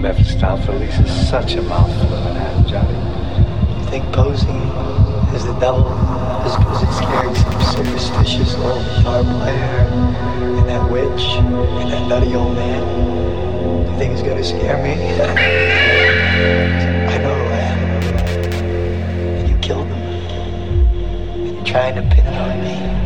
Mephistopheles is such a mouthful of Manhattan, Johnny. You think posing as the devil is because it's carrying some superstitious old sharp player and that witch and that nutty old man? You think it's gonna scare me? I know who I am. And you killed him. And you're trying to pin it on me.